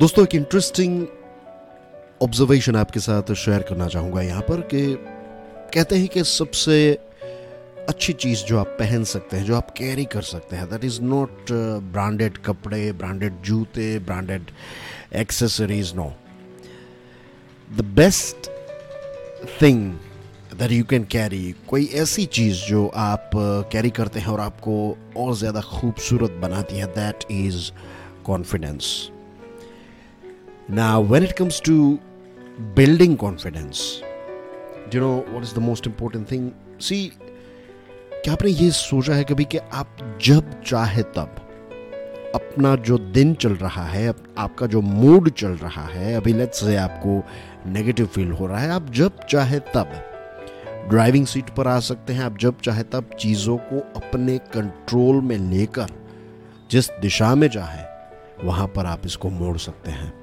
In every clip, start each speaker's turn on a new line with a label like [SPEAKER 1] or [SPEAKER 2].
[SPEAKER 1] दोस्तों एक interesting observation आपके साथ शेयर करना चाहूँगा यहाँ पर कि कहते हैं कि सबसे अच्छी चीज़ जो आप पहन सकते हैं जो आप कैरी कर सकते हैं दैट इज़ नॉट ब्रांडेड कपड़े ब्रांडेड जूते branded accessories no the best thing that you can carry कोई ऐसी चीज़ जो आप कैरी uh, करते हैं और आपको और ज़्यादा खूबसूरत बनाती है that is confidence Now, when it comes to building confidence, do you know what is the most important thing? See, क्या आपने ये सोचा है कभी कि आप जब चाहे तब अपना जो दिन चल रहा है आपका जो मूड चल रहा है अभी लेट्स से आपको नेगेटिव फील हो रहा है आप जब चाहे तब ड्राइविंग सीट पर आ सकते हैं आप जब चाहे तब चीज़ों को अपने कंट्रोल में लेकर जिस दिशा में चाहे वहाँ पर आप इसको मोड़ सकते हैं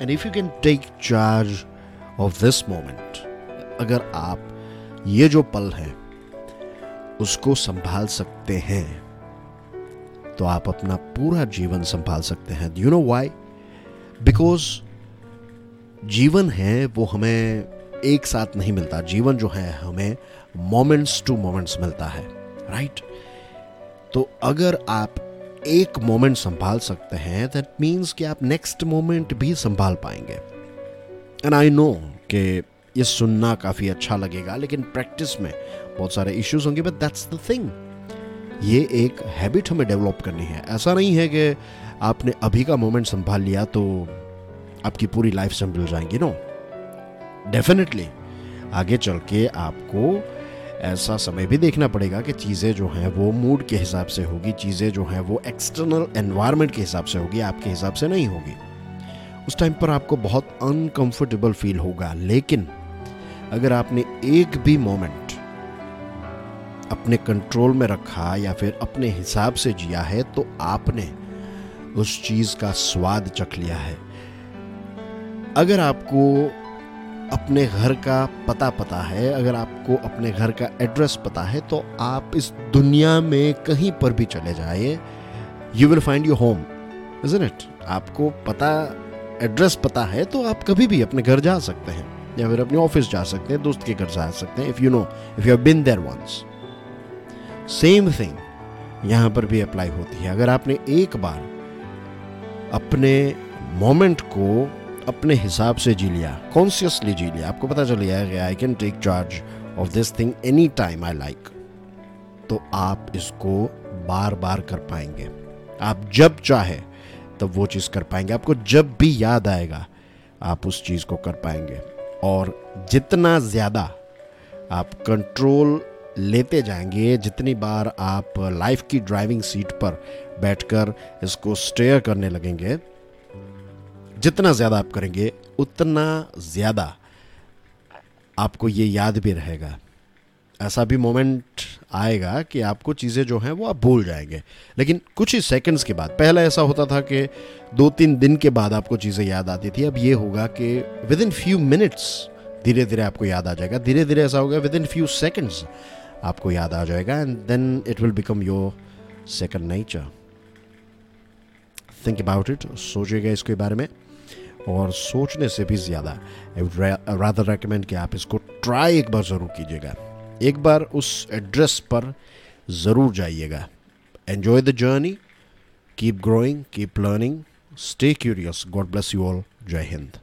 [SPEAKER 1] and if you can take charge of this moment अगर आप ये जो पल है, उसको संभाल सकते हैं तो आप अपना पूरा जीवन संभाल सकते हैं। यू नो वाई बिकॉज़ जीवन है, वो हमें एक साथ नहीं मिलता। जीवन जो है, हमें मोमेंट्स टू मोमेंट्स मिलता है राइट right? तो अगर आप एक मोमेंट संभाल सकते हैं दैट मीन्स कि आप नेक्स्ट मोमेंट भी संभाल पाएँगे। एंड आई नो कि ये सुनना काफ़ी अच्छा लगेगा, लेकिन प्रैक्टिस में बहुत सारे इश्यूज़ होंगे बट दैट्स द थिंग ये एक हैबिट हमें डेवलप करनी है। ऐसा नहीं है कि आपने अभी का मोमेंट संभाल लिया तो आपकी पूरी लाइफ संभल जाएँगी नो डेफिनेटली आगे चल के आपको ऐसा समय भी देखना पड़ेगा कि चीज़ें जो हैं वो मूड के हिसाब से होगी, चीज़ें जो हैं वो एक्सटर्नल एनवायरनमेंट के हिसाब से होगी, आपके हिसाब से नहीं होगी। उस टाइम पर आपको बहुत अनकंफर्टेबल फील होगा, लेकिन अगर आपने एक भी मोमेंट अपने कंट्रोल में रखा या फिर अपने हिसाब से जिया है तो आपने उस चीज़ का स्वाद चख लिया है। अगर आपको अपने घर का पता पता है, अगर आपको अपने घर का एड्रेस पता है तो आप इस दुनिया में कहीं पर भी चले जाए you will find you home is it आपको पता, एड्रेस पता है तो आप कभी भी अपने घर जा सकते हैं, या फिर अपने ऑफ़िस जा सकते हैं, दोस्त के घर जा सकते हैं if you know if you have been there once same thing यहाँ पर भी अप्लाई होती है। अगर आपने एक बार अपने मोमेंट को अपने हिसाब से जी लिया कॉन्शियसली जी लिया। आपको पता चल गया I can take charge of this thing any time I like तो आप इसको बार बार कर पाएँगे। आप जब चाहे, तब वो चीज़ कर पाएँगे। आपको जब भी याद आएगा, आप उस चीज़ को कर पाएँगे। और जितना ज़्यादा आप कंट्रोल लेते जाएँगे, जितनी बार आप लाइफ की ड्राइविंग सीट पर बैठकर इसको स्टेयर करने लगेंगे जितना ज़्यादा आप करेंगे, उतना ज़्यादा आपको ये याद भी रहेगा। ऐसा भी मोमेंट आएगा कि आपको चीज़ें जो हैं वो आप भूल जाएँगे। लेकिन कुछ ही सेकंड्स के बाद, पहला ऐसा होता था कि दो तीन दिन के बाद आपको चीज़ें याद आती थी। अब ये होगा कि विद इन फ्यू मिनट्स धीरे धीरे आपको याद आ जाएगा। धीरे धीरे ऐसा होगा विद इन फ्यू सेकेंड्स आपको याद आ जाएगा and then it will become your second nature think about it सोचिएगा इसके बारे में। और सोचने से भी ज़्यादा। आई वुड रादर रेकमेंड कि आप इसको ट्राई एक बार ज़रूर कीजिएगा। एक बार उस एड्रेस पर ज़रूर जाइएगा। Enjoy the journey keep growing keep learning stay curious God bless you all जय हिंद